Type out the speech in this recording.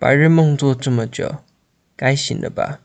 白日梦做这么久该醒了吧？